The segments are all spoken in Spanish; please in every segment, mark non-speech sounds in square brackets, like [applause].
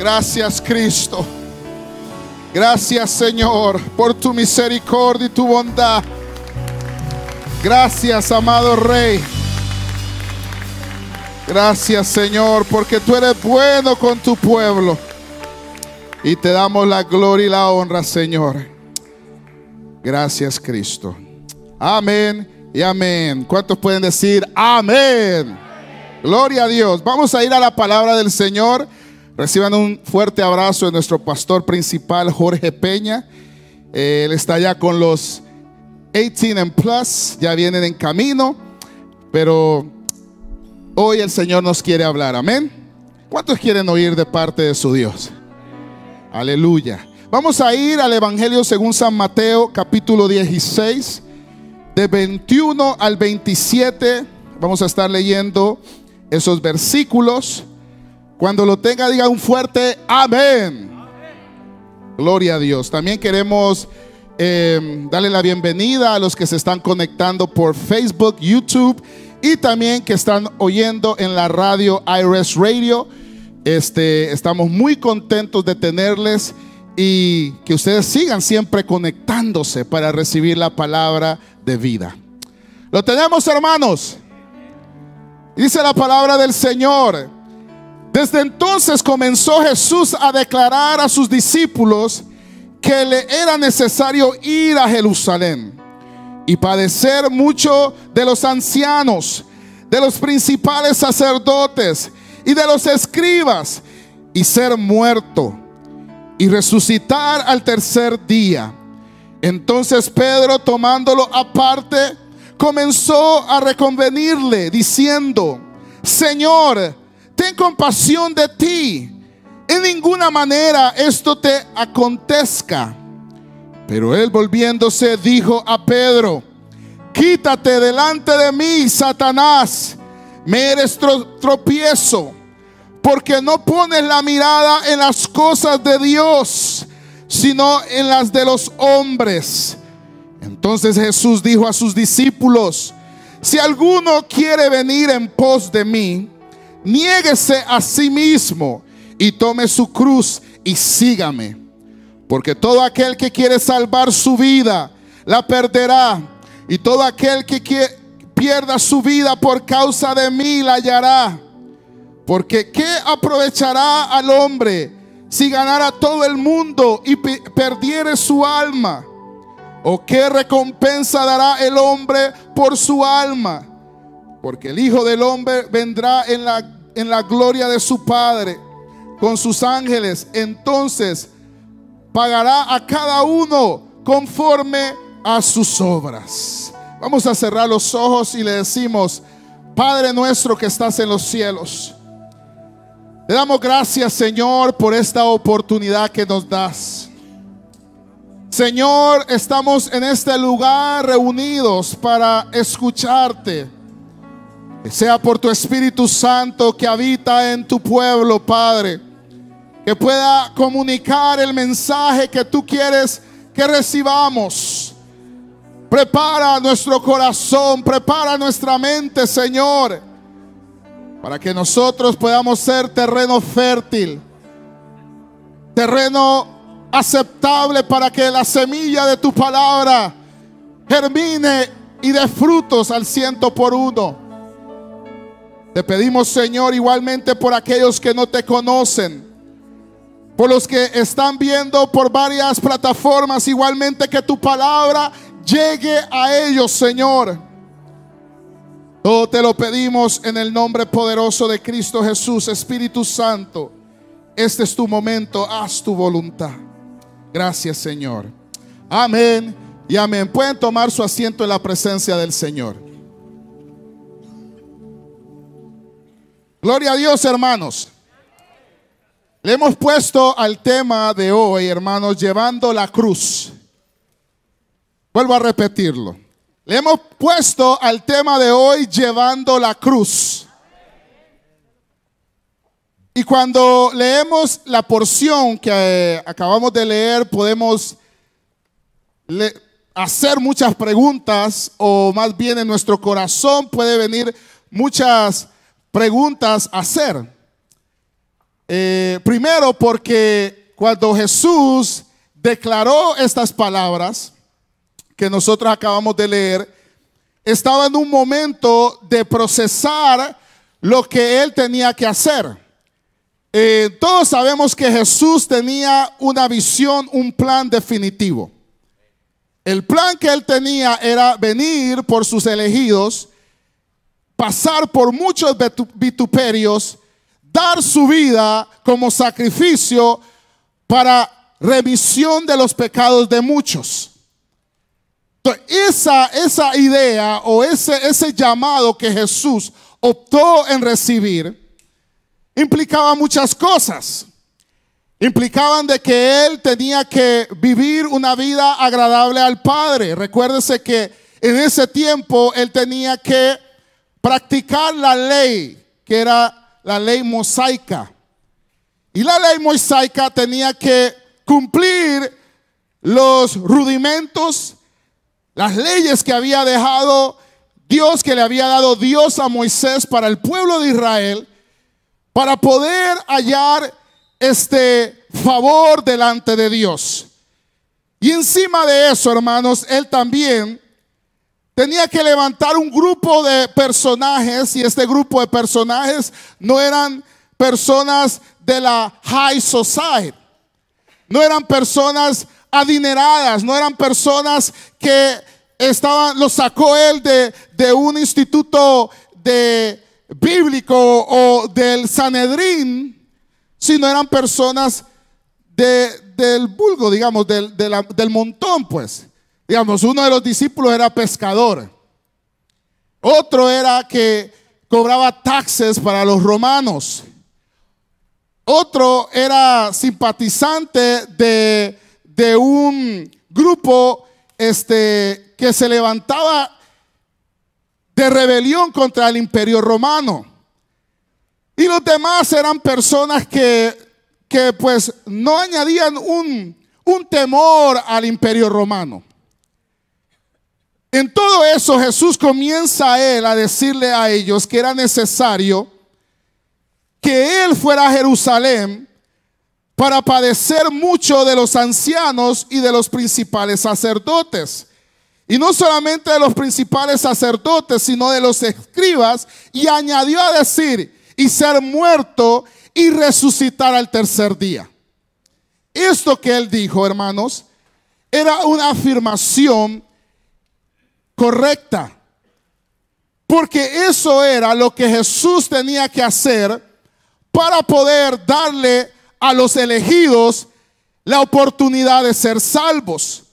Gracias Cristo. Gracias Señor por tu misericordia y tu bondad. Gracias amado Rey. Gracias Señor porque tú eres bueno con tu pueblo. Y te damos la gloria y la honra Señor. Gracias Cristo. Amén y amén. ¿Cuántos pueden decir amén? Gloria a Dios. Vamos a ir a la palabra del Señor. Reciban un fuerte abrazo de nuestro pastor principal, Jorge Peña. Él está ya con los 18 and plus, ya vienen en camino, pero hoy el Señor nos quiere hablar. Amén. ¿Cuántos quieren oír de parte de su Dios? Aleluya. Vamos a ir al Evangelio según San Mateo, capítulo 16, de 21 al 27. Vamos a estar leyendo esos versículos. Cuando lo tenga, diga un fuerte amén. Gloria a Dios. También queremos eh, darle la bienvenida a los que se están conectando por Facebook, YouTube y también que están oyendo en la radio IRS Radio. Este, estamos muy contentos de tenerles y que ustedes sigan siempre conectándose para recibir la palabra de vida. Lo tenemos, hermanos. Dice la palabra del Señor. Desde entonces comenzó Jesús a declarar a sus discípulos que le era necesario ir a Jerusalén y padecer mucho de los ancianos, de los principales sacerdotes y de los escribas y ser muerto y resucitar al tercer día. Entonces Pedro, tomándolo aparte, comenzó a reconvenirle, diciendo, Señor, ten compasión de ti. En ninguna manera esto te acontezca. Pero él volviéndose dijo a Pedro, quítate delante de mí, Satanás, me eres tropiezo, porque no pones la mirada en las cosas de Dios, sino en las de los hombres. Entonces Jesús dijo a sus discípulos, si alguno quiere venir en pos de mí, niéguese a sí mismo y tome su cruz y sígame. Porque todo aquel que quiere salvar su vida, la perderá. Y todo aquel que pierda su vida por causa de mí, la hallará. Porque ¿qué aprovechará al hombre si ganara todo el mundo y perdiere su alma? ¿O qué recompensa dará el hombre por su alma? Porque el Hijo del Hombre vendrá en la, en la gloria de su Padre con sus ángeles. Entonces pagará a cada uno conforme a sus obras. Vamos a cerrar los ojos y le decimos, Padre nuestro que estás en los cielos, le damos gracias Señor por esta oportunidad que nos das. Señor, estamos en este lugar reunidos para escucharte sea por tu Espíritu Santo que habita en tu pueblo, Padre. Que pueda comunicar el mensaje que tú quieres que recibamos. Prepara nuestro corazón, prepara nuestra mente, Señor. Para que nosotros podamos ser terreno fértil. Terreno aceptable para que la semilla de tu palabra germine y dé frutos al ciento por uno. Te pedimos, Señor, igualmente por aquellos que no te conocen, por los que están viendo por varias plataformas, igualmente que tu palabra llegue a ellos, Señor. Todo te lo pedimos en el nombre poderoso de Cristo Jesús, Espíritu Santo. Este es tu momento, haz tu voluntad. Gracias, Señor. Amén y amén. Pueden tomar su asiento en la presencia del Señor. Gloria a Dios, hermanos. Le hemos puesto al tema de hoy, hermanos, llevando la cruz. Vuelvo a repetirlo. Le hemos puesto al tema de hoy, llevando la cruz. Y cuando leemos la porción que eh, acabamos de leer, podemos hacer muchas preguntas o más bien en nuestro corazón puede venir muchas preguntas hacer. Eh, primero porque cuando Jesús declaró estas palabras que nosotros acabamos de leer, estaba en un momento de procesar lo que él tenía que hacer. Eh, todos sabemos que Jesús tenía una visión, un plan definitivo. El plan que él tenía era venir por sus elegidos, pasar por muchos vituperios, dar su vida como sacrificio para remisión de los pecados de muchos. Entonces, esa, esa idea o ese, ese llamado que Jesús optó en recibir implicaba muchas cosas. Implicaban de que él tenía que vivir una vida agradable al Padre. Recuérdese que en ese tiempo él tenía que practicar la ley, que era la ley mosaica. Y la ley mosaica tenía que cumplir los rudimentos, las leyes que había dejado Dios, que le había dado Dios a Moisés para el pueblo de Israel, para poder hallar este favor delante de Dios. Y encima de eso, hermanos, él también tenía que levantar un grupo de personajes y este grupo de personajes no eran personas de la high society, no eran personas adineradas, no eran personas que estaban, lo sacó él de, de un instituto de bíblico o del Sanedrín, sino eran personas de, del vulgo, digamos, del, del montón, pues. Digamos, uno de los discípulos era pescador. Otro era que cobraba taxes para los romanos. Otro era simpatizante de, un grupo este, que se levantaba de rebelión contra el imperio romano. Y los demás eran personas que, pues no añadían un temor al imperio romano. En todo eso Jesús comienza a él a decirle a ellos que era necesario que él fuera a Jerusalén para padecer mucho de los ancianos y de los principales sacerdotes y no solamente de los principales sacerdotes, sino de los escribas. Y añadió a decir, y ser muerto y resucitar al tercer día. Esto que él dijo, hermanos, era una afirmación correcta. Porque eso era lo que Jesús tenía que hacer para poder darle a los elegidos la oportunidad de ser salvos.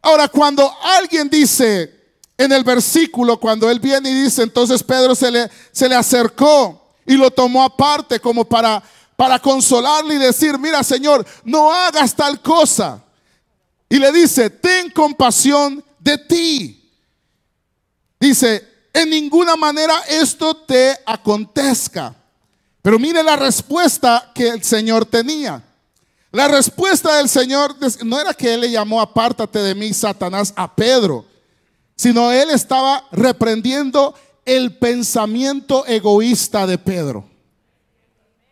Ahora, cuando alguien dice en el versículo, cuando él viene y dice, entonces Pedro se le, se le acercó y lo tomó aparte como para, para consolarle y decir, mira Señor, no hagas tal cosa. Y le dice, ten compasión de ti. Dice, en ninguna manera esto te acontezca. Pero mire la respuesta que el Señor tenía. La respuesta del Señor no era que Él le llamó apártate de mí, Satanás, a Pedro, sino Él estaba reprendiendo el pensamiento egoísta de Pedro.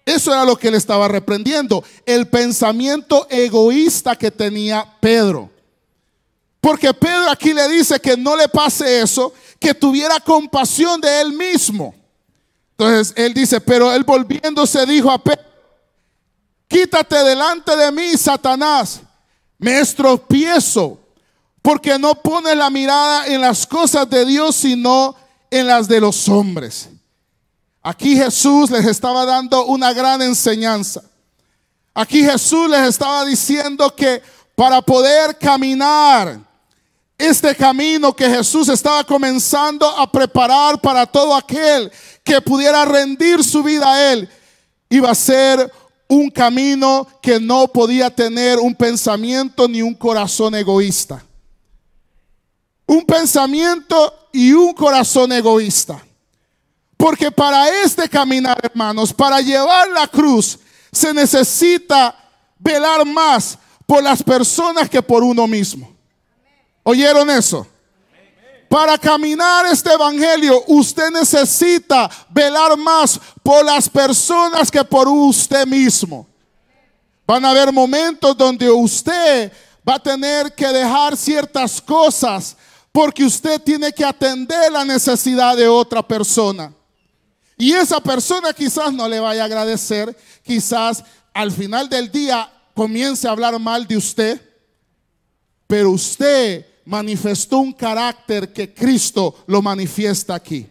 Eso era lo que él estaba reprendiendo, el pensamiento egoísta que tenía Pedro. Porque Pedro aquí le dice que no le pase eso, que tuviera compasión de él mismo. Entonces él dice, pero él volviéndose dijo a Pedro, Quítate delante de mí, Satanás. Me estropiezo porque no pone la mirada en las cosas de Dios, sino en las de los hombres. Aquí Jesús les estaba dando una gran enseñanza. Aquí Jesús les estaba diciendo que para poder caminar este camino que Jesús estaba comenzando a preparar para todo aquel que pudiera rendir su vida a Él, iba a ser un camino que no podía tener un pensamiento ni un corazón egoísta. Un pensamiento y un corazón egoísta. Porque para este caminar, hermanos, para llevar la cruz, se necesita velar más por las personas que por uno mismo. ¿Oyeron eso? para caminar este evangelio, usted necesita velar más por las personas que por usted mismo. Van a haber momentos donde usted va a tener que dejar ciertas cosas porque usted tiene que atender la necesidad de otra persona. Y esa persona quizás no le vaya a agradecer, quizás al final del día comience a hablar mal de usted, pero usted manifestó un carácter que Cristo lo manifiesta aquí.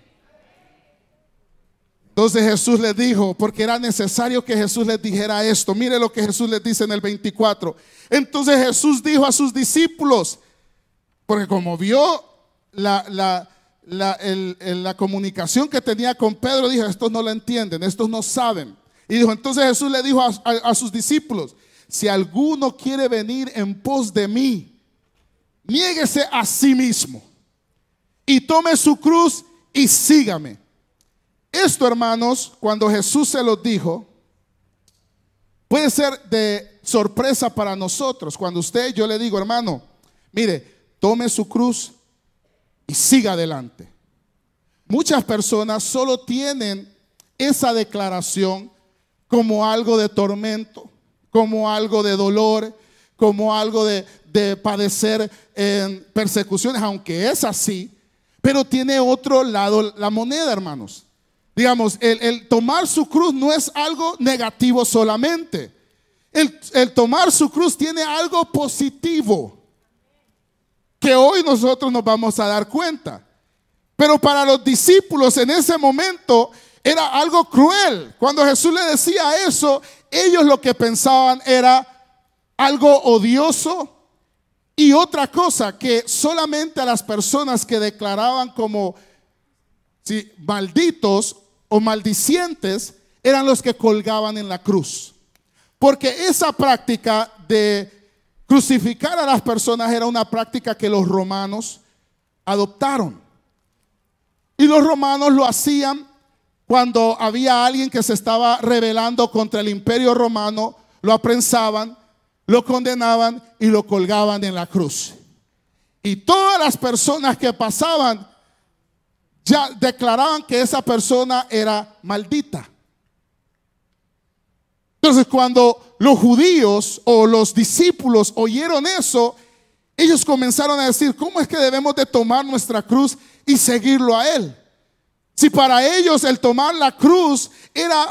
Entonces Jesús le dijo, porque era necesario que Jesús les dijera esto. Mire lo que Jesús les dice en el 24. Entonces Jesús dijo a sus discípulos, porque como vio la, la, comunicación que tenía con Pedro, dijo, estos no lo entienden, estos no saben. Y dijo, entonces Jesús le dijo a sus discípulos, si alguno quiere venir en pos de mí, niéguese a sí mismo y tome su cruz y sígame. Esto, hermanos, cuando Jesús se lo dijo, puede ser de sorpresa para nosotros. Cuando usted, yo le digo, hermano, mire, tome su cruz y siga adelante. Muchas personas solo tienen esa declaración como algo de tormento, como algo de dolor, como algo de, de padecer persecuciones, aunque es así, pero tiene otro lado la moneda, hermanos. Digamos, el, tomar su cruz no es algo negativo solamente. El, el tomar su cruz tiene algo positivo que hoy nosotros nos vamos a dar cuenta. Pero para los discípulos en ese momento era algo cruel. Cuando Jesús le decía eso, ellos lo que pensaban era algo odioso, y otra cosa, que solamente a las personas que declaraban como malditos o maldicientes eran los que colgaban en la cruz. Porque esa práctica de crucificar a las personas era una práctica que los romanos adoptaron. Y los romanos lo hacían cuando había alguien que se estaba rebelando contra el imperio romano, lo aprensaban lo condenaban y lo colgaban en la cruz. Y todas las personas que pasaban ya declaraban que esa persona era maldita. Entonces cuando los judíos o los discípulos oyeron eso, ellos comenzaron a decir, ¿cómo es que debemos de tomar nuestra cruz y seguirlo a Él? Si para ellos el tomar la cruz era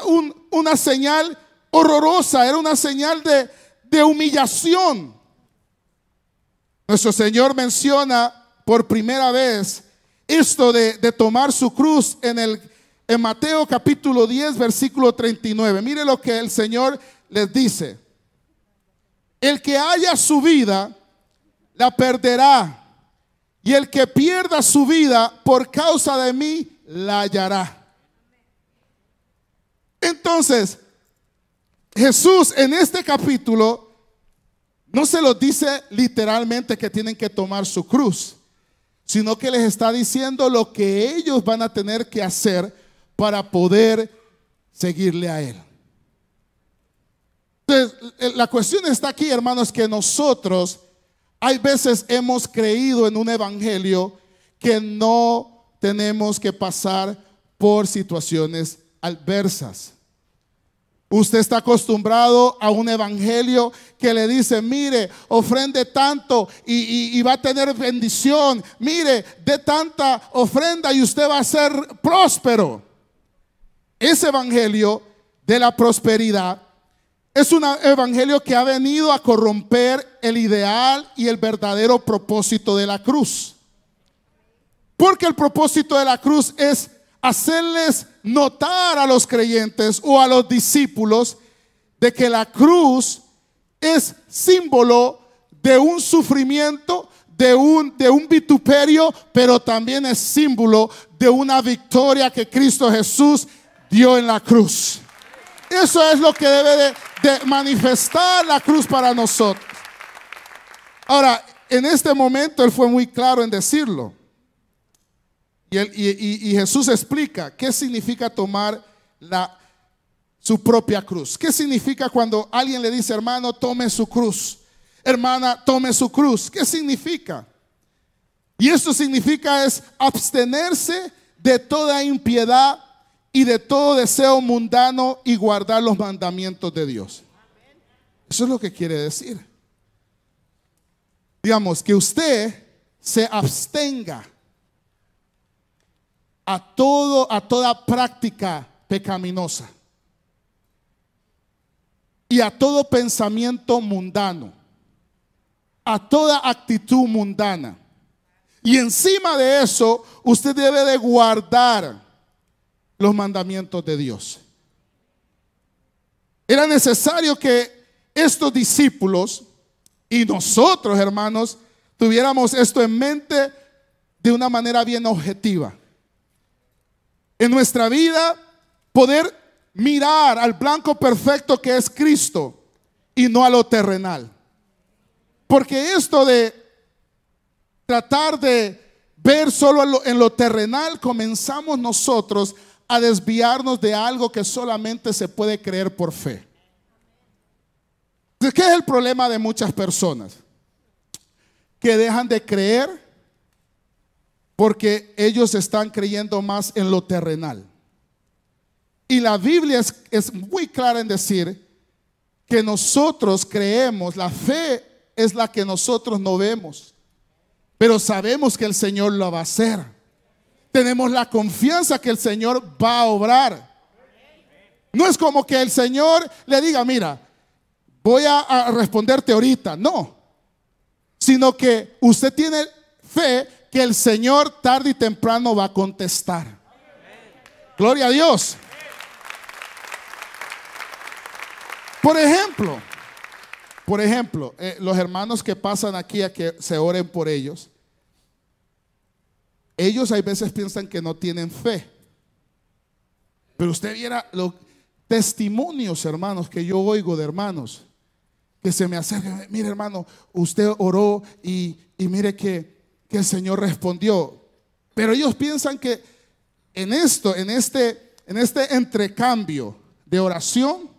una señal horrorosa, era una señal de, de humillación. Nuestro Señor menciona por primera vez esto de, tomar su cruz en, el, en Mateo capítulo 10, versículo 39. Mire lo que el Señor les dice. El que haya su vida, la perderá. Y el que pierda su vida por causa de mí, la hallará. Entonces, Jesús en este capítulo no se los dice literalmente que tienen que tomar su cruz, sino que les está diciendo lo que ellos van a tener que hacer para poder seguirle a Él. Entonces, la cuestión está aquí, hermanos, que nosotros hay veces hemos creído en un evangelio que no tenemos que pasar por situaciones adversas. Usted está acostumbrado a un evangelio que le dice, mire, ofrende tanto y, va a tener bendición. Mire, de tanta ofrenda y usted va a ser próspero. Ese evangelio de la prosperidad es un evangelio que ha venido a corromper el ideal y el verdadero propósito de la cruz. Porque el propósito de la cruz es hacerles notar a los creyentes o a los discípulos de que la cruz es símbolo de un sufrimiento, de un, de un vituperio, pero también es símbolo de una victoria que Cristo Jesús dio en la cruz. Eso es lo que debe de, manifestar la cruz para nosotros. Ahora, en este momento Él fue muy claro en decirlo. Y, Jesús explica qué significa tomar su propia cruz. ¿Qué significa cuando alguien le dice, hermano, tome su cruz? Hermana, tome su cruz. ¿Qué significa? Y esto significa es abstenerse de toda impiedad y de todo deseo mundano y guardar los mandamientos de Dios. Eso es lo que quiere decir. Digamos, que usted se abstenga a todo a toda práctica pecaminosa y a todo pensamiento mundano, a toda actitud mundana. Y encima de eso, usted debe de guardar los mandamientos de Dios. Era necesario que estos discípulos y nosotros, hermanos, tuviéramos esto en mente de una manera bien objetiva. En nuestra vida, poder mirar al blanco perfecto que es Cristo y no a lo terrenal. Porque esto de tratar de ver solo en lo, terrenal, comenzamos nosotros a desviarnos de algo que solamente se puede creer por fe. ¿Qué es el problema de muchas personas? Que dejan de creer porque ellos están creyendo más en lo terrenal. Y la Biblia es, muy clara en decir que nosotros creemos, la fe es la que nosotros no vemos, pero sabemos que el Señor lo va a hacer. Tenemos la confianza que el Señor va a obrar. No es como que el Señor le diga, mira, voy a, responderte ahorita. No. Sino que usted tiene fe que el Señor tarde y temprano va a contestar. Gloria a Dios. Por ejemplo, por ejemplo, eh, los hermanos que pasan aquí a que se oren por ellos, ellos hay veces piensan que no tienen fe. Pero usted viera los testimonios, hermanos, que yo oigo de hermanos que se me acercan. Mire, hermano, usted oró y, mire que, que el Señor respondió. Pero ellos piensan que en esto, en este, en este entrecambio de oración,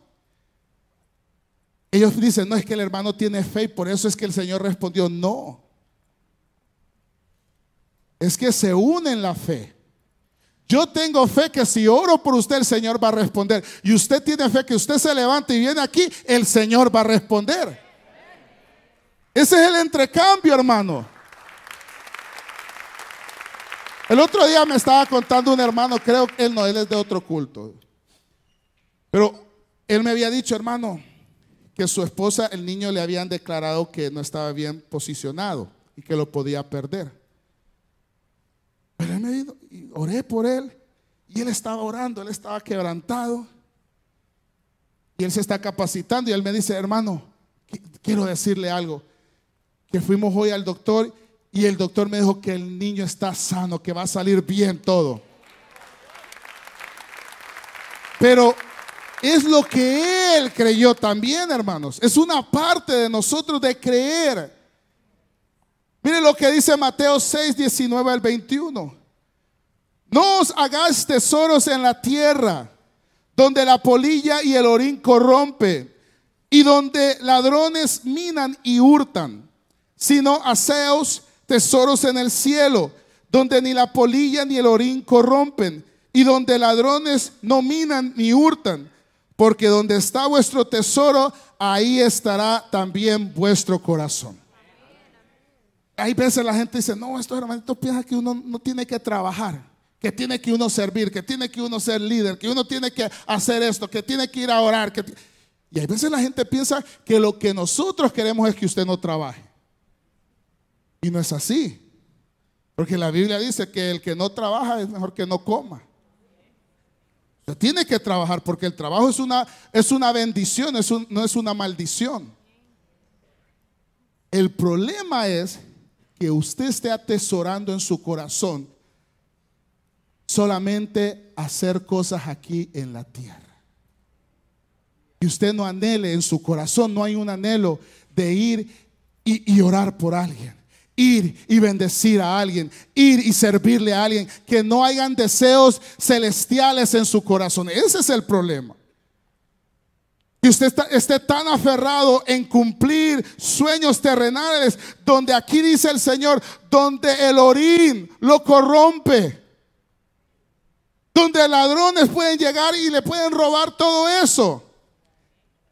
ellos dicen, no es que el hermano tiene fe y por eso es que el Señor respondió, no. Es que se une en la fe. Yo tengo fe que si oro por usted, el Señor va a responder. Y usted tiene fe que usted se levante y viene aquí, el Señor va a responder. Ese es el entrecambio, hermano. El otro día me estaba contando un hermano, creo que él no, él es de otro culto. Pero él me había dicho, hermano, que su esposa, el niño le habían declarado que no estaba bien posicionado y que lo podía perder. Pero él me dijo, y oré por él y él estaba orando, él estaba quebrantado y él se está capacitando y él me dice, hermano, quiero decirle algo, que fuimos hoy al doctor y el doctor me dijo que el niño está sano, que va a salir bien todo. Pero es lo que él creyó también, hermanos. Es una parte de nosotros de creer. Mire lo que dice Mateo 6, 19 al 21. No os hagáis tesoros en la tierra, donde la polilla y el orín corrompe, y donde ladrones minan y hurtan, sino haceos tesoros en el cielo, donde ni la polilla ni el orín corrompen, y donde ladrones no minan ni hurtan porque donde está vuestro tesoro, ahí estará también vuestro corazón. Hay veces la gente dice, no, estos hermanitos piensan que uno no tiene que trabajar, que tiene que uno servir, que tiene que uno ser líder, que uno tiene que hacer esto, que tiene que ir a orar. Y hay veces la gente piensa que lo que nosotros queremos es que usted no trabaje. Y no es así. Porque la Biblia dice que el que no trabaja es mejor que no coma tiene que trabajar porque el trabajo es una, es una bendición, no es una maldición. El problema es que usted esté atesorando en su corazón solamente hacer cosas aquí en la tierra. Y usted no anhele en su corazón, no hay un anhelo de ir y orar por alguien ir y bendecir a alguien, ir y servirle a alguien, que no hayan deseos celestiales en su corazón. Ese es el problema. que usted esté tan aferrado en cumplir sueños terrenales, donde aquí dice el Señor, donde el orín lo corrompe, donde ladrones pueden llegar y le pueden robar todo eso.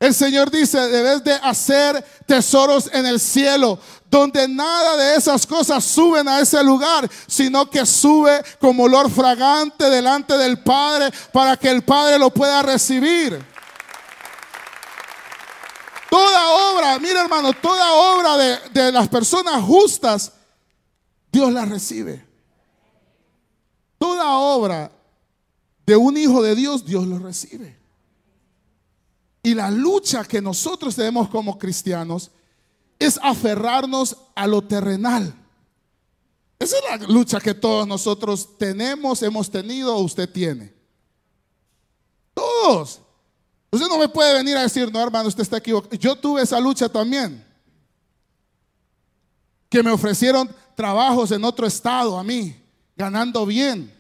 El Señor dice, debes de hacer tesoros en el cielo, donde nada de esas cosas suben a ese lugar, sino que sube como olor fragante delante del Padre para que el Padre lo pueda recibir. Toda obra, mira hermano, toda obra de, las personas justas, Dios la recibe. Toda obra de un hijo de Dios, Dios lo recibe. Y la lucha que nosotros tenemos como cristianos es aferrarnos a lo terrenal. Esa es la lucha que todos nosotros tenemos, hemos tenido usted tiene. Todos. Usted no me puede venir a decir, no hermano, usted está equivocado. Yo tuve esa lucha también. Que me ofrecieron trabajos en otro estado a mí, ganando bien.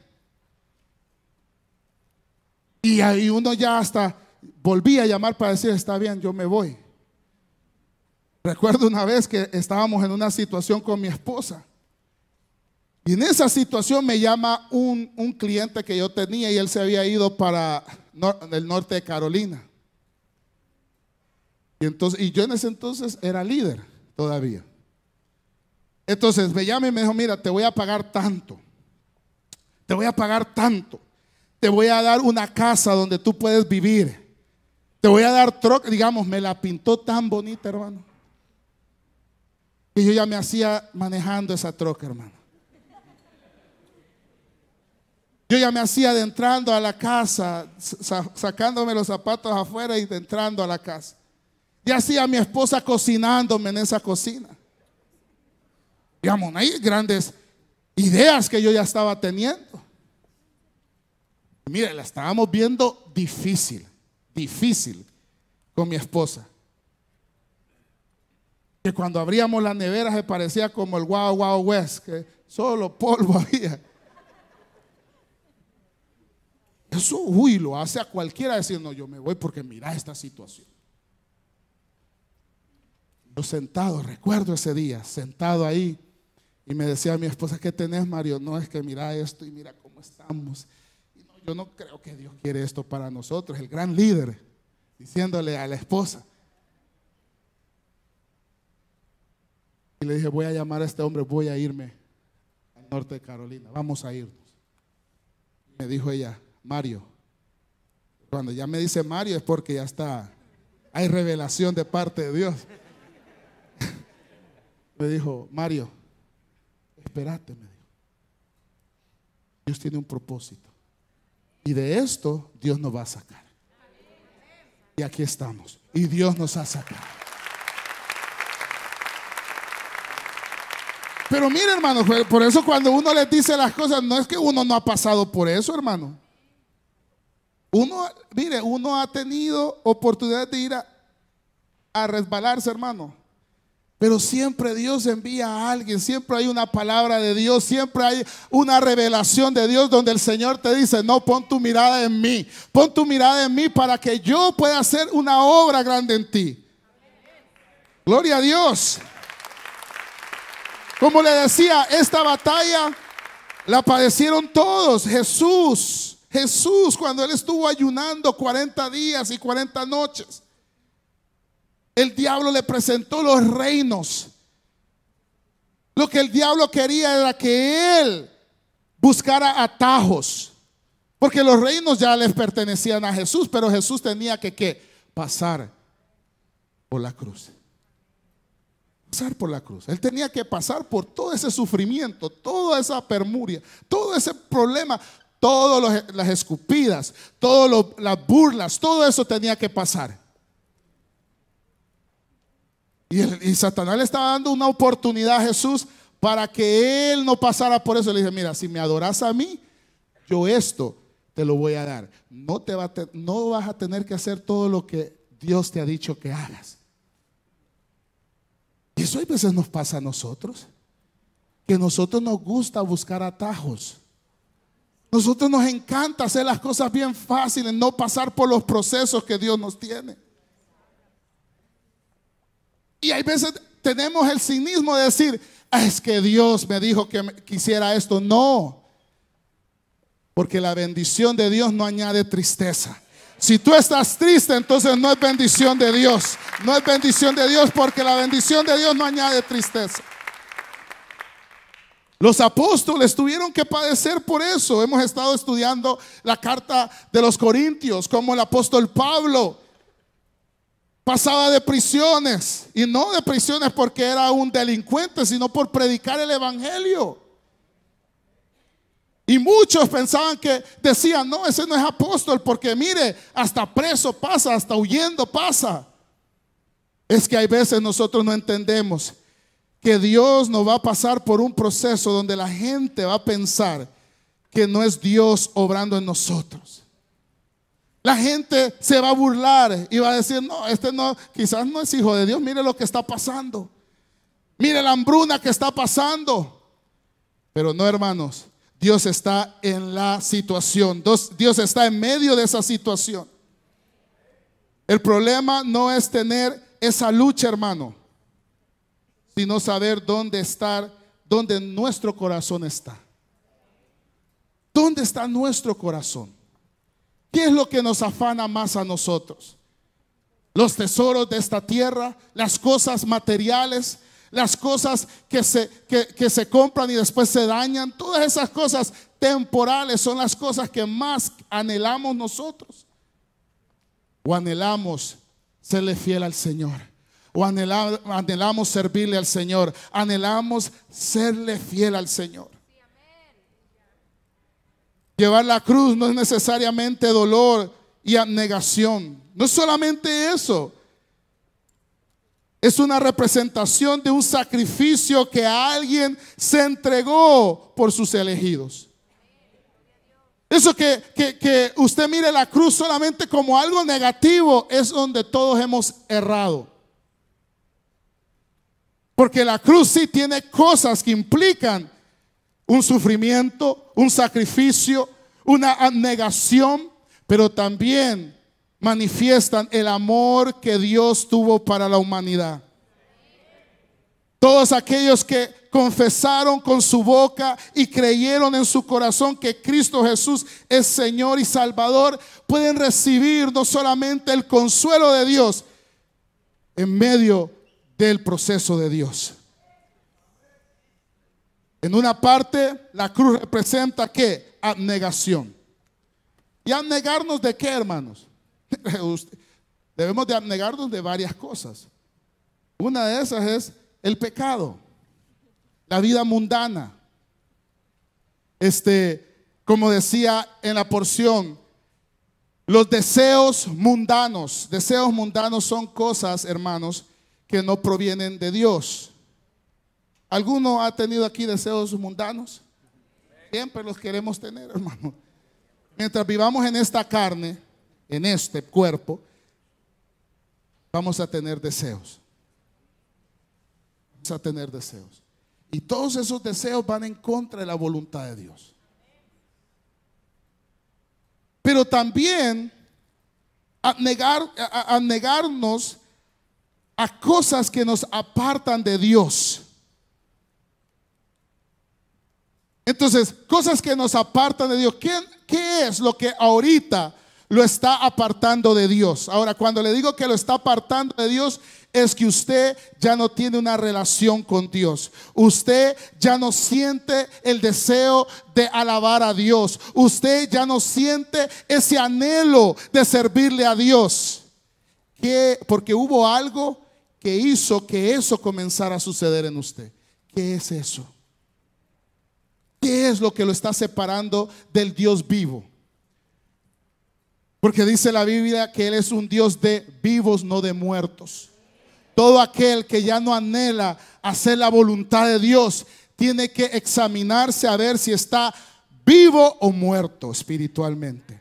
Y ahí uno ya hasta volvía a llamar para decir, está bien, yo me voy. Recuerdo una vez que estábamos en una situación con mi esposa. Y en esa situación me llama un, un cliente que yo tenía y él se había ido para del norte de Carolina. Y, entonces, y yo en ese entonces era líder todavía. Entonces me llama y me dijo, mira, te voy a pagar tanto. Te voy a pagar tanto. Te voy a dar una casa donde tú puedes vivir. Te voy a dar troca, digamos, me la pintó tan bonita, hermano. Que yo ya me hacía manejando esa troca, hermano. Yo ya me hacía adentrando a la casa, sacándome los zapatos afuera y entrando a la casa. Ya hacía mi esposa cocinándome en esa cocina. Digamos, hay grandes ideas que yo ya estaba teniendo. Mire, la estábamos viendo difícil, difícil con mi esposa. Que cuando abríamos la nevera se parecía como el Wow Wow West, que solo polvo [laughs] había. Eso, uy, lo hace a cualquiera decir, no, yo me voy porque mira esta situación. Yo sentado, recuerdo ese día, sentado ahí, y me decía a mi esposa, ¿qué tenés, Mario? No, es que mira esto y mira cómo estamos. Yo no creo que Dios quiere esto para nosotros, el gran líder, diciéndole a la esposa. Y le dije, voy a llamar a este hombre, voy a irme al norte de Carolina, vamos a irnos. me dijo ella, Mario. Cuando ya me dice Mario es porque ya está, hay revelación de parte de Dios. [laughs] me dijo, Mario, espérate, me dijo. Dios tiene un propósito. Y de esto Dios nos va a sacar. Y aquí estamos. Y Dios nos ha sacado. Pero mire, hermano, por eso cuando uno le dice las cosas, no es que uno no ha pasado por eso, hermano. Uno, mire, uno ha tenido oportunidad de ir a, resbalarse, hermano. Pero siempre Dios envía a alguien, siempre hay una palabra de Dios, siempre hay una revelación de Dios donde el Señor te dice, no, pon tu mirada en mí, pon tu mirada en mí para que yo pueda hacer una obra grande en ti. Gloria a Dios. Como le decía, esta batalla la padecieron todos. Jesús Jesús cuando él estuvo ayunando 40 días y 40 noches, el diablo le presentó los reinos. Lo que el diablo quería era que él buscara atajos, porque los reinos ya les pertenecían a Jesús, pero Jesús tenía que pasar por la cruz. Pasar por la cruz. Él tenía que pasar por todo ese sufrimiento, toda esa permuria, todo ese problema, todas las escupidas, todas las burlas, todo eso tenía que pasar. Y, Satanás le estaba dando una oportunidad a Jesús para que él no pasara por eso. Le dije, mira, si me adoras a mí, yo esto te lo voy a dar. No, te va no vas a tener que hacer todo lo que Dios te ha dicho que hagas. Y eso a veces nos pasa a nosotros. Que nosotros nos gusta buscar atajos. Nosotros nos encanta hacer las cosas bien fáciles, no pasar por los procesos que Dios nos tiene. Hay veces tenemos el cinismo de decir, "Ah, es que Dios me dijo que quisiera esto. No, porque la bendición de Dios no añade tristeza. Si tú estás triste, entonces no es bendición de Dios. No es bendición de Dios porque la bendición de Dios no añade tristeza. Los apóstoles tuvieron que padecer por eso. Hemos estado estudiando la carta de los Corintios, como el apóstol Pablo pasaba de prisiones. Y no de prisiones porque era un delincuente, sino por predicar el Evangelio. Y muchos pensaban que decían, no, ese no es apóstol, porque mire, hasta preso pasa, hasta huyendo pasa. Es que hay veces nosotros no entendemos que Dios nos va a pasar por un proceso donde la gente va a pensar que no es Dios obrando en nosotros. La gente se va a burlar y va a decir, no, este no, quizás no es hijo de Dios, mire lo que está pasando. Mire la hambruna que está pasando. Pero no, hermanos, Dios está en la situación. Dios, está en medio de esa situación. El problema no es tener esa lucha, hermano, sino saber dónde estar, dónde nuestro corazón está. ¿Dónde está nuestro corazón? ¿Qué es lo que nos afana más a nosotros? Los tesoros de esta tierra, las cosas materiales, las cosas que se, que, se compran y después se dañan, todas esas cosas temporales son las cosas que más anhelamos nosotros. O anhelamos serle fiel al Señor. O anhela- anhelamos servirle al Señor. Anhelamos serle fiel al Señor. Llevar la cruz no es necesariamente dolor y abnegación. No es solamente eso. Es una representación de un sacrificio que alguien se entregó por sus elegidos. Eso que, que- que usted mire la cruz solamente como algo negativo es donde todos hemos errado. Porque la cruz sí tiene cosas que implican un sufrimiento, un sacrificio, una abnegación, pero también manifiestan el amor que Dios tuvo para la humanidad. Todos aquellos que confesaron con su boca y creyeron en su corazón que Cristo Jesús es Señor y Salvador, pueden recibir no solamente el consuelo de Dios en medio del proceso de Dios. En una parte, la cruz representa qué? Abnegación. ¿Y abnegarnos de qué, hermanos? [laughs] Debemos de abnegarnos de varias cosas. Una de esas es el pecado, la vida mundana. Este, como decía en la porción, los deseos mundanos, deseos mundanos son cosas, hermanos, que no provienen de Dios. ¿Alguno ha tenido aquí deseos mundanos? Siempre los queremos tener, [laughs] hermano. Mientras vivamos en esta carne, en este cuerpo, vamos a tener deseos. Vamos a tener deseos. Y todos esos deseos van en contra de la voluntad de Dios. Pero también a, negar, a- a negarnos a cosas que nos apartan de Dios. Entonces, cosas que nos apartan de Dios. ¿Qué, qué es lo que ahorita lo está apartando de Dios? Ahora, cuando le digo que lo está apartando de Dios, es que usted ya no tiene una relación con Dios. Usted ya no siente el deseo de alabar a Dios. Usted ya no siente ese anhelo de servirle a Dios. ¿Qué? Porque hubo algo que hizo que eso comenzara a suceder en usted. ¿Qué es eso? ¿Qué es lo que lo está separando del Dios vivo? Porque dice la Biblia que Él es un Dios de vivos, no de muertos. Todo aquel que ya no anhela hacer la voluntad de Dios tiene que examinarse a ver si está vivo o muerto espiritualmente.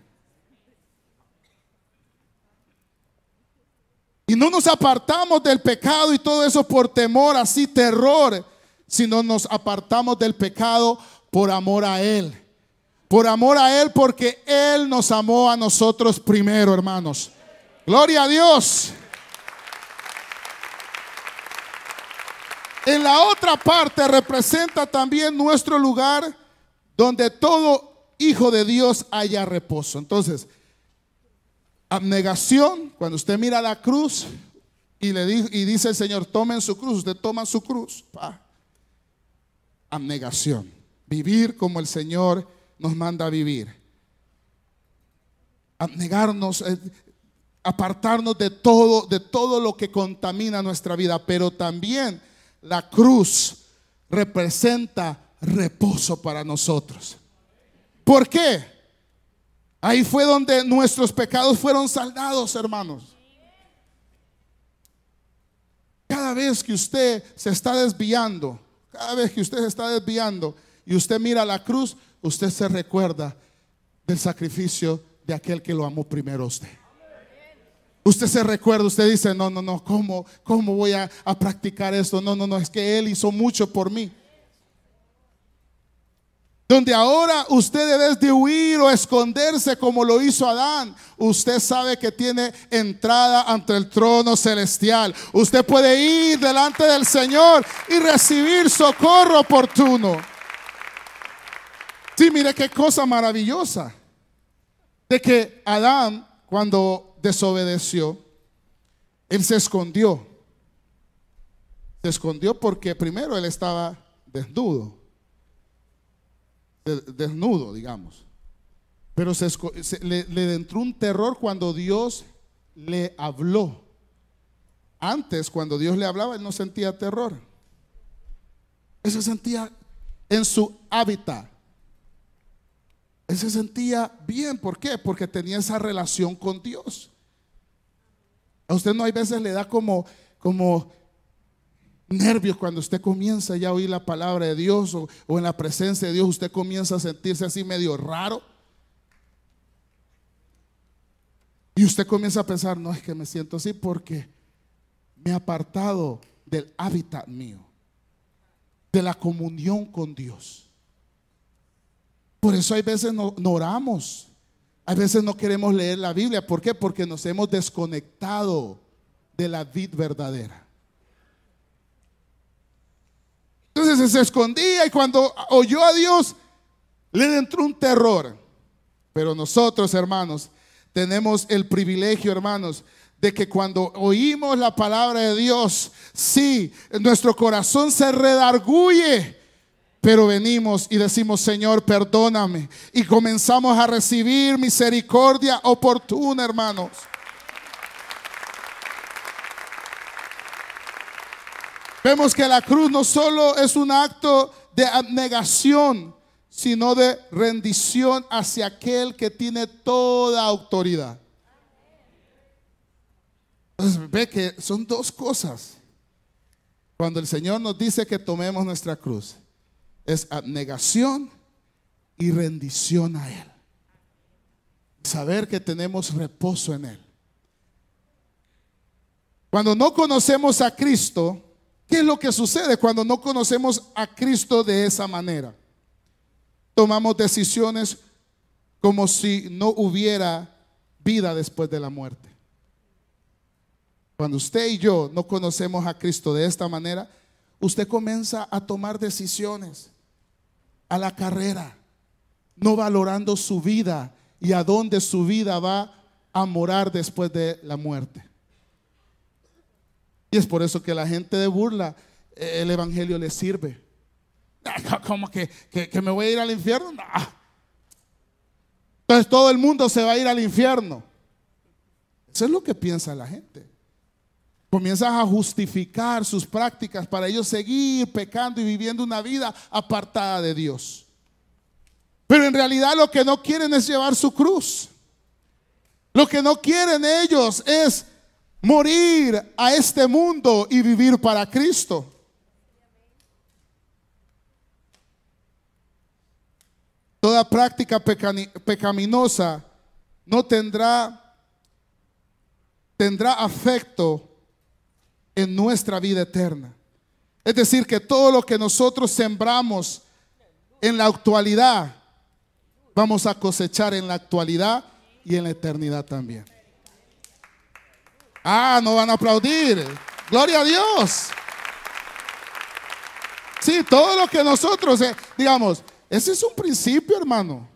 Y no nos apartamos del pecado y todo eso por temor, así terror, sino nos apartamos del pecado por amor a Él. Por amor a Él porque Él nos amó a nosotros primero, hermanos. Gloria a Dios. En la otra parte representa también nuestro lugar donde todo hijo de Dios haya reposo. Entonces, abnegación, cuando usted mira la cruz y le y dice el Señor, tomen su cruz, usted toma su cruz. Abnegación, vivir como el Señor nos manda a vivir. Abnegarnos, eh, apartarnos de todo, de todo lo que contamina nuestra vida, pero también la cruz representa reposo para nosotros. ¿Por qué? Ahí fue donde nuestros pecados fueron saldados, hermanos. Cada vez que usted se está desviando, cada vez que usted se está desviando y usted mira la cruz, usted se recuerda del sacrificio de aquel que lo amó primero usted. Usted se recuerda, usted dice, no, no, no, ¿cómo, cómo voy a, a practicar esto? No, no, no, es que Él hizo mucho por mí. Donde ahora usted debe de huir o esconderse como lo hizo Adán. Usted sabe que tiene entrada ante el trono celestial. Usted puede ir delante del Señor y recibir socorro oportuno. Sí, mire qué cosa maravillosa. De que Adán, cuando desobedeció, él se escondió. Se escondió porque primero él estaba desnudo. Desnudo, digamos. Pero se, le, le entró un terror cuando Dios le habló. Antes, cuando Dios le hablaba, él no sentía terror. Él se sentía en su hábitat. Él se sentía bien. ¿Por qué? Porque tenía esa relación con Dios. A usted no hay veces le da como, como nervios cuando usted comienza ya a oír la palabra de Dios o, o en la presencia de Dios, usted comienza a sentirse así medio raro. Y usted comienza a pensar, no es que me siento así porque me he apartado del hábitat mío, de la comunión con Dios. Por eso hay veces no, oramos. A veces no queremos leer la Biblia. ¿Por qué? Porque nos hemos desconectado de la vid verdadera. Entonces se escondía y cuando oyó a Dios, le entró un terror. Pero nosotros, hermanos, tenemos el privilegio, hermanos, de que cuando oímos la palabra de Dios, sí, nuestro corazón se redarguye pero venimos y decimos, Señor, perdóname. Y comenzamos a recibir misericordia oportuna, hermanos. Vemos que la cruz no solo es un acto de abnegación, sino de rendición hacia aquel que tiene toda autoridad. Entonces ve que son dos cosas. Cuando el Señor nos dice que tomemos nuestra cruz es abnegación y rendición a Él. Saber que tenemos reposo en Él. Cuando no conocemos a Cristo, ¿qué es lo que sucede cuando no conocemos a Cristo de esa manera? Tomamos decisiones como si no hubiera vida después de la muerte. Cuando usted y yo no conocemos a Cristo de esta manera, usted comienza a tomar decisiones a la carrera, no valorando su vida y a dónde su vida va a morar después de la muerte. Y es por eso que la gente de burla, eh, el Evangelio le sirve. Ah, ¿Cómo que, que, me voy a ir al infierno? Entonces todo el mundo se va a ir al infierno. Eso es lo que piensa la gente. Comienzas a justificar sus prácticas para ellos seguir pecando y viviendo una vida apartada de Dios. Pero en realidad lo que no quieren es llevar su cruz. Lo que no quieren ellos es morir a este mundo y vivir para Cristo. Toda práctica pecaminosa no tendrá tendrá afecto en nuestra vida eterna. Es decir, que todo lo que nosotros sembramos en la actualidad, vamos a cosechar en la actualidad y en la eternidad también. Ah, no van a aplaudir. Gloria a Dios. Sí, todo lo que nosotros, eh, digamos, ese es un principio, hermano.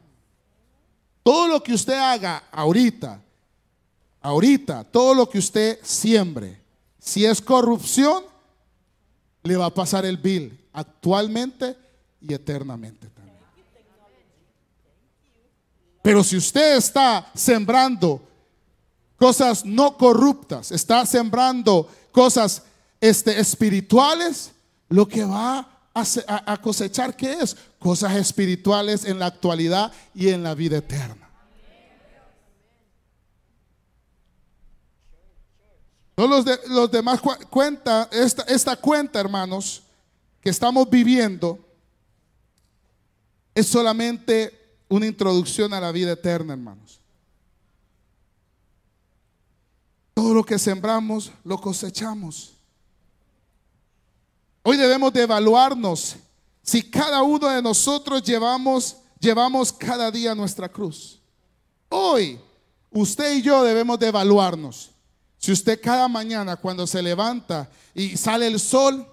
Todo lo que usted haga ahorita, ahorita, todo lo que usted siembre, si es corrupción, le va a pasar el bill actualmente y eternamente también. Pero si usted está sembrando cosas no corruptas, está sembrando cosas este, espirituales, lo que va a, cosechar, ¿qué es? Cosas espirituales en la actualidad y en la vida eterna. No los, los demás cuenta, esta, esta cuenta, hermanos, que estamos viviendo, es solamente una introducción a la vida eterna, hermanos. Todo lo que sembramos, lo cosechamos. Hoy debemos de evaluarnos si cada uno de nosotros llevamos, llevamos cada día nuestra cruz. Hoy, usted y yo debemos de evaluarnos. Si usted cada mañana cuando se levanta y sale el sol,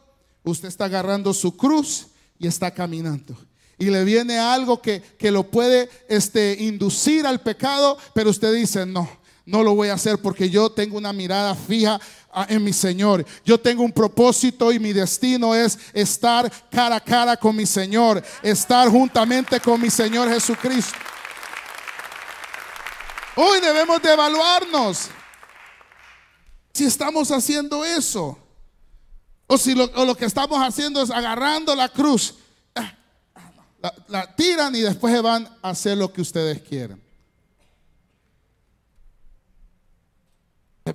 usted está agarrando su cruz y está caminando. Y le viene algo que, que lo puede este, inducir al pecado, pero usted dice, no, no lo voy a hacer porque yo tengo una mirada fija en mi Señor. Yo tengo un propósito y mi destino es estar cara a cara con mi Señor, estar juntamente con mi Señor Jesucristo. Hoy debemos de evaluarnos si estamos haciendo eso. O si lo, que estamos haciendo es agarrando la cruz. Ah, la, la tiran y después van a hacer lo que ustedes quieren.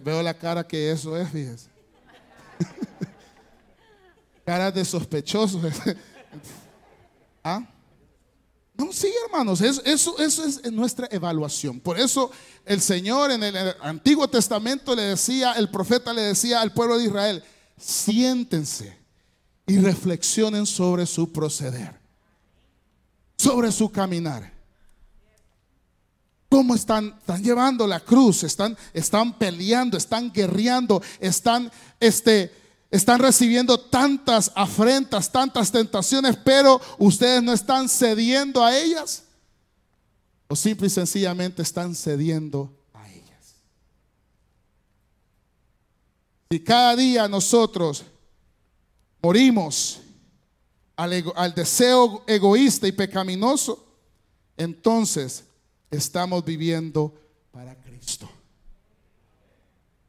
Veo la cara que eso es, fíjese. [laughs] Cara de sospechosos. [laughs] ¿Ah? No, sí, hermanos, eso, eso, es nuestra evaluación. Por eso el Señor en el Antiguo Testamento le decía, el profeta le decía al pueblo de Israel, siéntense y reflexionen sobre su proceder, sobre su caminar. ¿Cómo están, están llevando la cruz? Están, están peleando, están guerreando, están, este, están recibiendo tantas afrentas, tantas tentaciones, pero ustedes no están cediendo a ellas. O simple y sencillamente están cediendo a ellas. Si cada día nosotros morimos al, al deseo egoísta y pecaminoso, entonces estamos viviendo para Cristo.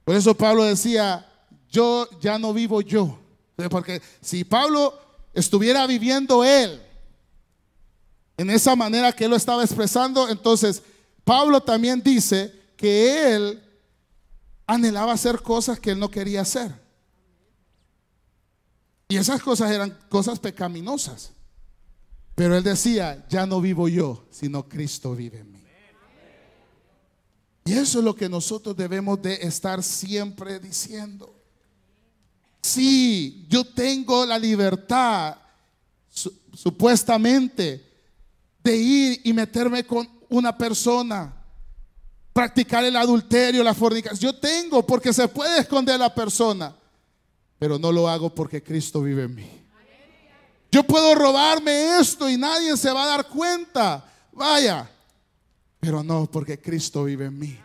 Por eso Pablo decía, yo ya no vivo yo. Porque si Pablo estuviera viviendo él en esa manera que él lo estaba expresando, entonces Pablo también dice que él anhelaba hacer cosas que él no quería hacer. Y esas cosas eran cosas pecaminosas. Pero él decía, ya no vivo yo, sino Cristo vive en mí. Y eso es lo que nosotros debemos de estar siempre diciendo. Sí, yo tengo la libertad, supuestamente, de ir y meterme con una persona, practicar el adulterio, la fornicación. Yo tengo porque se puede esconder la persona, pero no lo hago porque Cristo vive en mí. Yo puedo robarme esto y nadie se va a dar cuenta. Vaya, pero no porque Cristo vive en mí.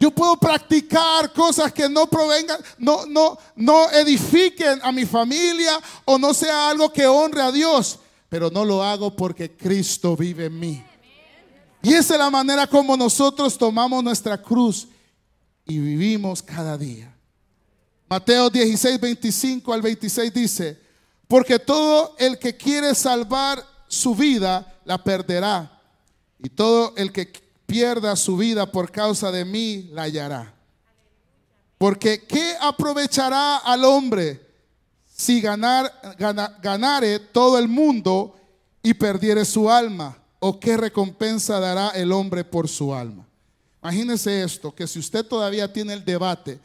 Yo puedo practicar cosas que no provengan, no, no, no edifiquen a mi familia o no sea algo que honre a Dios, pero no lo hago porque Cristo vive en mí. Y esa es la manera como nosotros tomamos nuestra cruz y vivimos cada día. Mateo 16, 25 al 26 dice, porque todo el que quiere salvar su vida la perderá. Y todo el que pierda su vida por causa de mí, la hallará. Porque ¿qué aprovechará al hombre si ganar, ganare todo el mundo y perdiere su alma? ¿O qué recompensa dará el hombre por su alma? Imagínese esto, que si usted todavía tiene el debate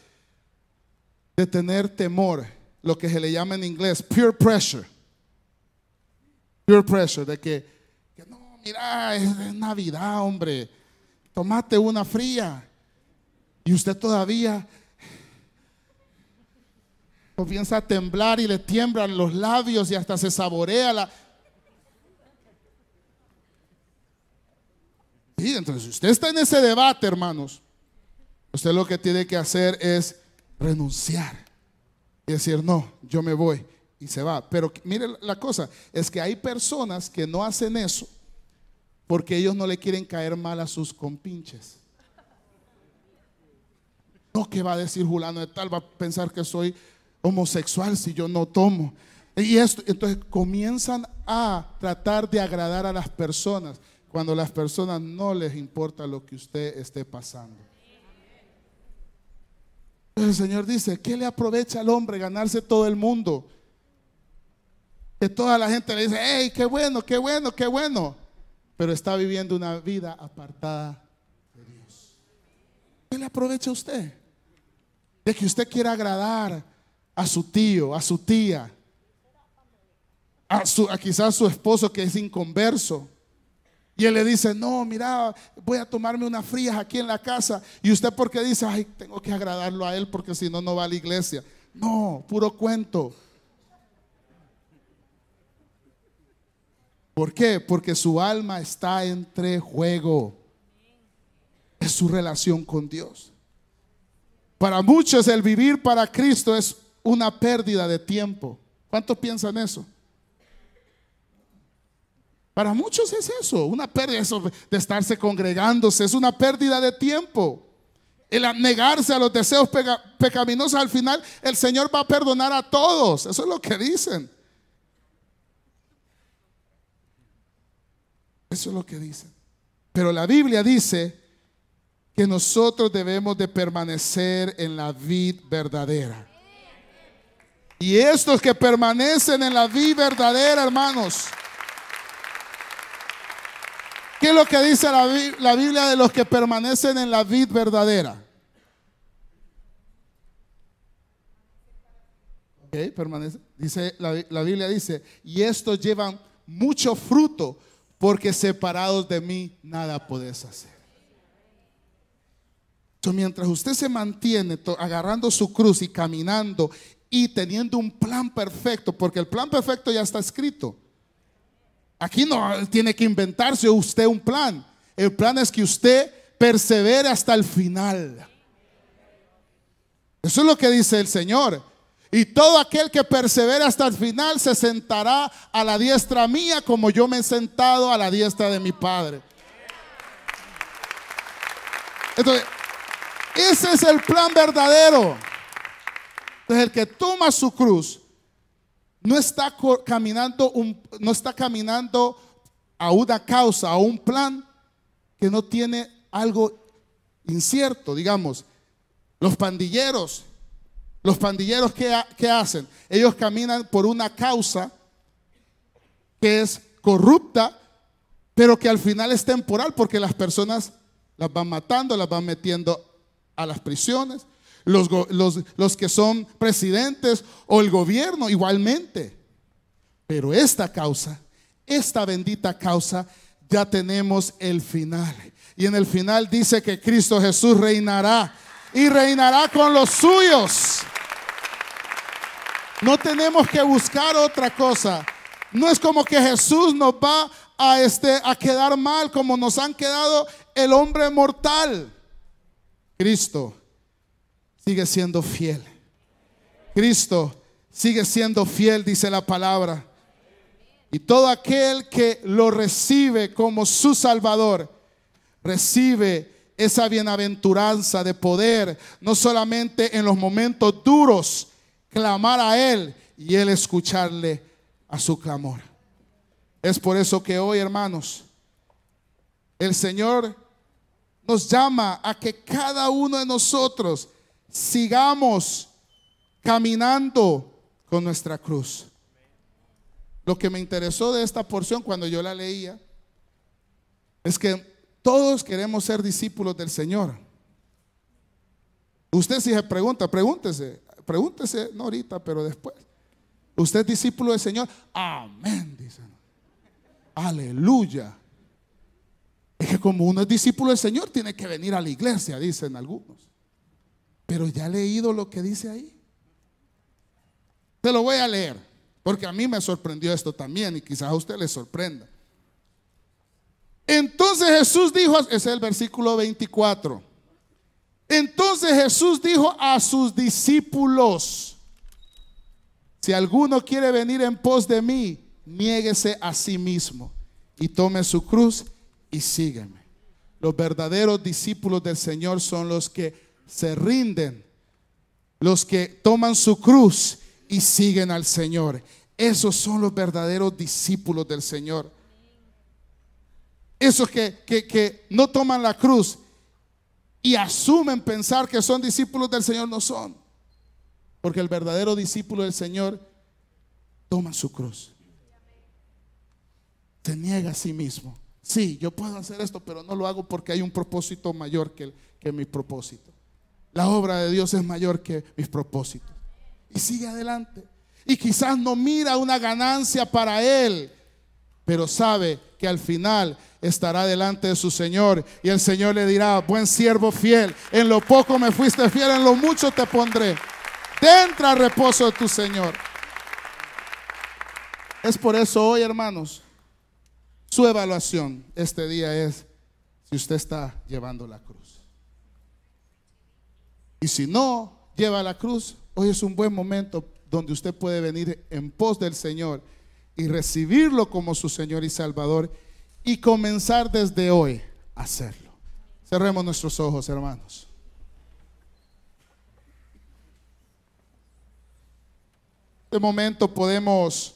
de tener temor, lo que se le llama en inglés pure pressure, pure pressure, de que no, mira, es Navidad, hombre, tomate una fría y usted todavía comienza a temblar y le tiemblan los labios y hasta se saborea la... Sí, entonces usted está en ese debate, hermanos. Usted lo que tiene que hacer es renunciar y decir, no, yo me voy y se va. Pero mire la cosa, es que hay personas que no hacen eso porque ellos no le quieren caer mal a sus compinches. No, que va a decir Julano de tal? Va a pensar que soy homosexual si yo no tomo. Y esto, entonces comienzan a tratar de agradar a las personas cuando las personas no les importa lo que usted esté pasando. El Señor dice, ¿qué le aprovecha al hombre ganarse todo el mundo? Que toda la gente le dice, hey, qué bueno, qué bueno, qué bueno. Pero está viviendo una vida apartada de Dios. ¿Qué le aprovecha usted? De que usted quiera agradar a su tío, a su tía, a, su, a quizás su esposo que es inconverso. Y él le dice, no, mira, voy a tomarme unas frías aquí en la casa. Y usted porque dice, ay, tengo que agradarlo a él porque si no, no va a la iglesia. No, puro cuento. ¿Por qué? Porque su alma está entre juego. Es su relación con Dios. Para muchos el vivir para Cristo es una pérdida de tiempo. ¿Cuántos piensan eso? Para muchos es eso, una pérdida de estarse congregándose, es una pérdida de tiempo. El negarse a los deseos pecaminosos, al final el Señor va a perdonar a todos. Eso es lo que dicen. Eso es lo que dicen. Pero la Biblia dice que nosotros debemos de permanecer en la vid verdadera. Y estos que permanecen en la vid verdadera, hermanos, ¿Qué es lo que dice la, Biblia de los que permanecen en la vid verdadera? Ok, permanece. Dice, la, Biblia dice, y estos llevan mucho fruto, porque separados de mí nada puedes hacer. Entonces, mientras usted se mantiene agarrando su cruz y caminando y teniendo un plan perfecto, porque el plan perfecto ya está escrito. Aquí no tiene que inventarse usted un plan. El plan es que usted persevere hasta el final. Eso es lo que dice el Señor. Y todo aquel que persevere hasta el final se sentará a la diestra mía como yo me he sentado a la diestra de mi Padre. Entonces, ese es el plan verdadero. Entonces, el que toma su cruz no está caminando, un, no está caminando a una causa, a un plan que no tiene algo incierto, digamos. Los pandilleros, los pandilleros ¿qué, ¿qué, hacen? Ellos caminan por una causa que es corrupta, pero que al final es temporal porque las personas las van matando, las van metiendo a las prisiones los, que son presidentes o el gobierno igualmente. Pero esta causa, esta bendita causa, ya tenemos el final. Y en el final dice que Cristo Jesús reinará y reinará con los suyos. No tenemos que buscar otra cosa. No es como que Jesús nos va a, este, a quedar mal como nos han quedado el hombre mortal. Cristo sigue siendo fiel. Cristo sigue siendo fiel, dice la palabra. Y todo aquel que lo recibe como su Salvador, recibe esa bienaventuranza de poder, no solamente en los momentos duros, clamar a Él y Él escucharle a su clamor. Es por eso que hoy, hermanos, el Señor nos llama a que cada uno de nosotros sigamos caminando con nuestra cruz. Lo que me interesó de esta porción cuando yo la leía es que todos queremos ser discípulos del Señor. Usted si se pregunta, pregúntese, pregúntese, no ahorita, pero después. ¿Usted es discípulo del Señor? Amén, dicen. Aleluya. Es que como uno es discípulo del Señor, tiene que venir a la iglesia, dicen algunos. Pero ya he leído lo que dice ahí. Te lo voy a leer, porque a mí me sorprendió esto también y quizás a usted le sorprenda. Entonces Jesús dijo, ese es el versículo 24. Entonces Jesús dijo a sus discípulos, si alguno quiere venir en pos de mí, niéguese a sí mismo y tome su cruz y sígueme. Los verdaderos discípulos del Señor son los que se rinden, los que toman su cruz y siguen al Señor. Esos son los verdaderos discípulos del Señor. Esos que, que, no toman la cruz y asumen pensar que son discípulos del Señor, no son. Porque el verdadero discípulo del Señor toma su cruz. Se niega a sí mismo. Sí, yo puedo hacer esto, pero no lo hago porque hay un propósito mayor que, que mi propósito. La obra de Dios es mayor que mis propósitos. Y sigue adelante. Y quizás no mira una ganancia para él, pero sabe que al final estará delante de su Señor y el Señor le dirá, buen siervo fiel, en lo poco me fuiste fiel, en lo mucho te pondré. Entra al reposo de tu Señor. Es por eso hoy, hermanos, su evaluación este día es si usted está llevando la cruz. Y si no lleva la cruz, hoy es un buen momento donde usted puede venir en pos del Señor y recibirlo como su Señor y Salvador y comenzar desde hoy a hacerlo. Cerremos nuestros ojos, hermanos. En este momento podemos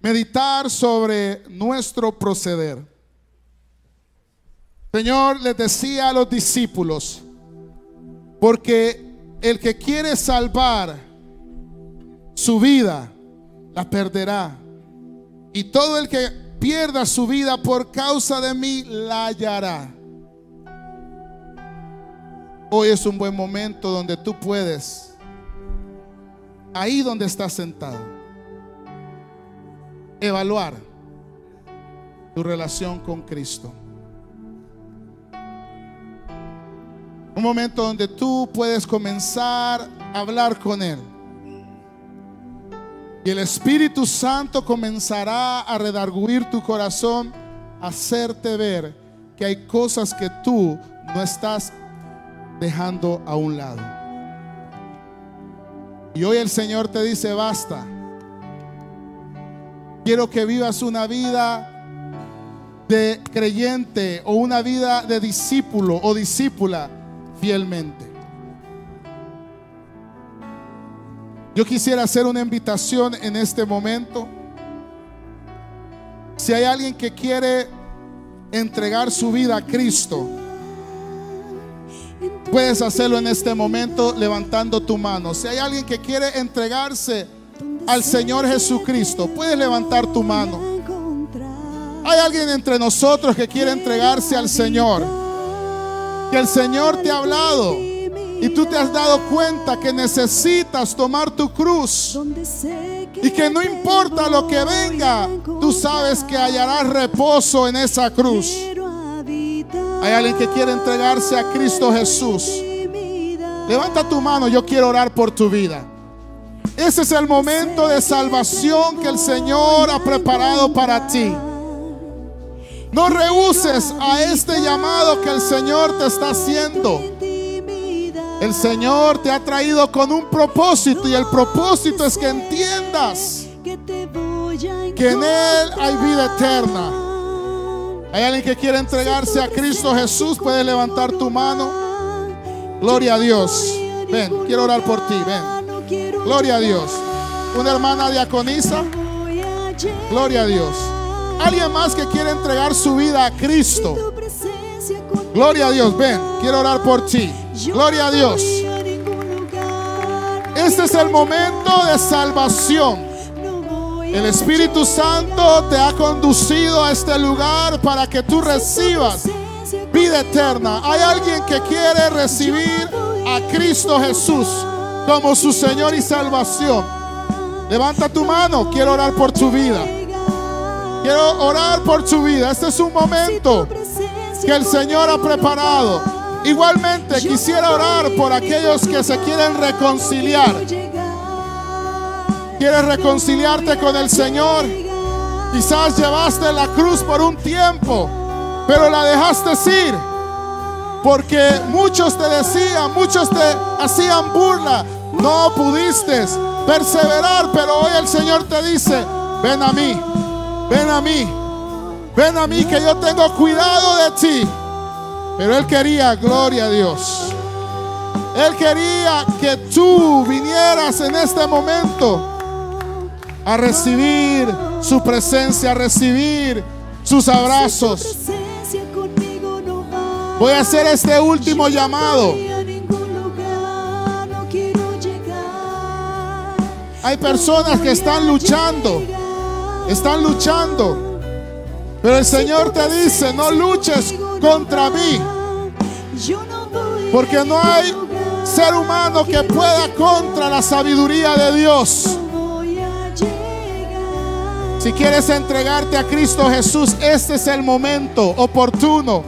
meditar sobre nuestro proceder. Señor les decía a los discípulos, porque el que quiere salvar su vida, la perderá. Y todo el que pierda su vida por causa de mí, la hallará. Hoy es un buen momento donde tú puedes, ahí donde estás sentado, evaluar tu relación con Cristo. Un momento donde tú puedes comenzar a hablar con Él. Y el Espíritu Santo comenzará a redarguir tu corazón, hacerte ver que hay cosas que tú no estás dejando a un lado. Y hoy el Señor te dice, basta. Quiero que vivas una vida de creyente o una vida de discípulo o discípula fielmente. Yo quisiera hacer una invitación en este momento. Si hay alguien que quiere entregar su vida a Cristo, puedes hacerlo en este momento levantando tu mano. Si hay alguien que quiere entregarse al Señor Jesucristo, puedes levantar tu mano. Hay alguien entre nosotros que quiere entregarse al Señor. Que el Señor te ha hablado y tú te has dado cuenta que necesitas tomar tu cruz y que no importa lo que venga, tú sabes que hallarás reposo en esa cruz. Hay alguien que quiere entregarse a Cristo Jesús. Levanta tu mano, yo quiero orar por tu vida. Ese es el momento de salvación que el Señor ha preparado para ti. No rehuses a este llamado que el Señor te está haciendo. El Señor te ha traído con un propósito y el propósito es que entiendas que en Él hay vida eterna. Hay alguien que quiere entregarse a Cristo Jesús, puedes levantar tu mano. Gloria a Dios. Ven, quiero orar por ti, ven. Gloria a Dios. Una hermana diaconisa. Gloria a Dios. Alguien más que quiere entregar su vida a Cristo. Gloria a Dios, ven, quiero orar por ti. Gloria a Dios. Este es el momento de salvación. El Espíritu Santo te ha conducido a este lugar para que tú recibas vida eterna. Hay alguien que quiere recibir a Cristo Jesús como su Señor y salvación. Levanta tu mano, quiero orar por tu vida. Quiero orar por tu vida. Este es un momento que el Señor ha preparado Igualmente quisiera orar por aquellos que se quieren reconciliar. quieres reconciliarte con el Señor. Quizás llevaste la cruz por un tiempo, pero la dejaste ir. Porque muchos te decían, muchos te hacían burla. No pudiste perseverar, pero hoy el Señor te dice, ven a mí, ven a mí, ven a mí que yo tengo cuidado de ti. Pero Él quería, gloria a Dios. Él quería que tú vinieras en este momento a recibir su presencia, a recibir sus abrazos. Voy a hacer este último llamado. Hay personas que están luchando, están luchando. Pero el Señor te dice, no luches contra mí. Porque no hay ser humano que pueda contra la sabiduría de Dios. Si quieres entregarte a Cristo Jesús, este es el momento oportuno.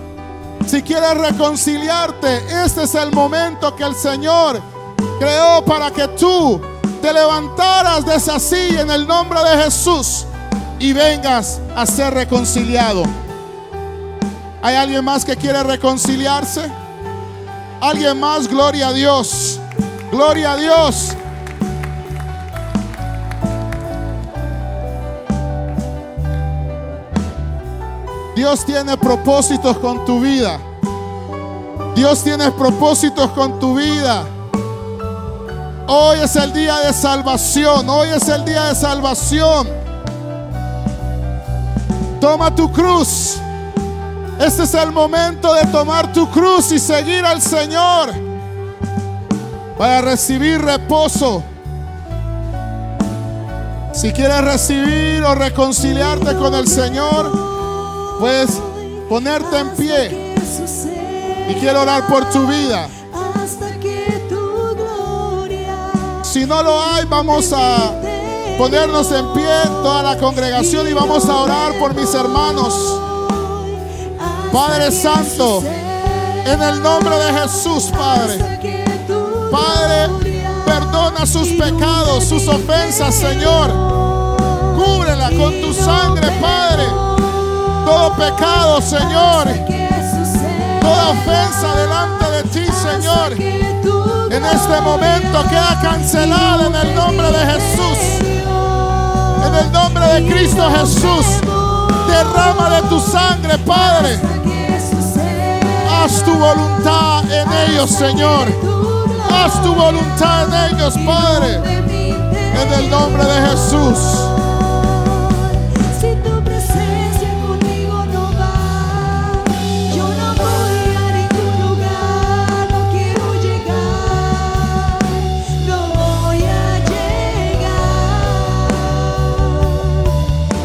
Si quieres reconciliarte, este es el momento que el Señor creó para que tú te levantaras de esa silla en el nombre de Jesús y vengas a ser reconciliado. ¿Hay alguien más que quiere reconciliarse? ¿Alguien más? Gloria a Dios. Gloria a Dios. Dios tiene propósitos con tu vida. Dios tiene propósitos con tu vida. Hoy es el día de salvación. Hoy es el día de salvación. Toma tu cruz. Este es el momento de tomar tu cruz y seguir al Señor para recibir reposo. Si quieres recibir o reconciliarte con el Señor, Puedes ponerte en pie. Y quiero orar por tu vida. Si no lo hay, vamos a ponernos en pie toda la congregación y vamos a orar por mis hermanos. Padre Santo, en el nombre de Jesús, Padre. Padre, perdona sus pecados, sus ofensas, Señor. Cúbrela con tu sangre, Padre todo pecado, Señor, toda ofensa delante de ti, Señor, en este momento queda cancelada en el nombre de Jesús. En el nombre de Cristo Jesús, Derrama de tu sangre, Padre. Haz tu voluntad en ellos, Señor. Haz tu voluntad en ellos, Padre. En el nombre de Jesús.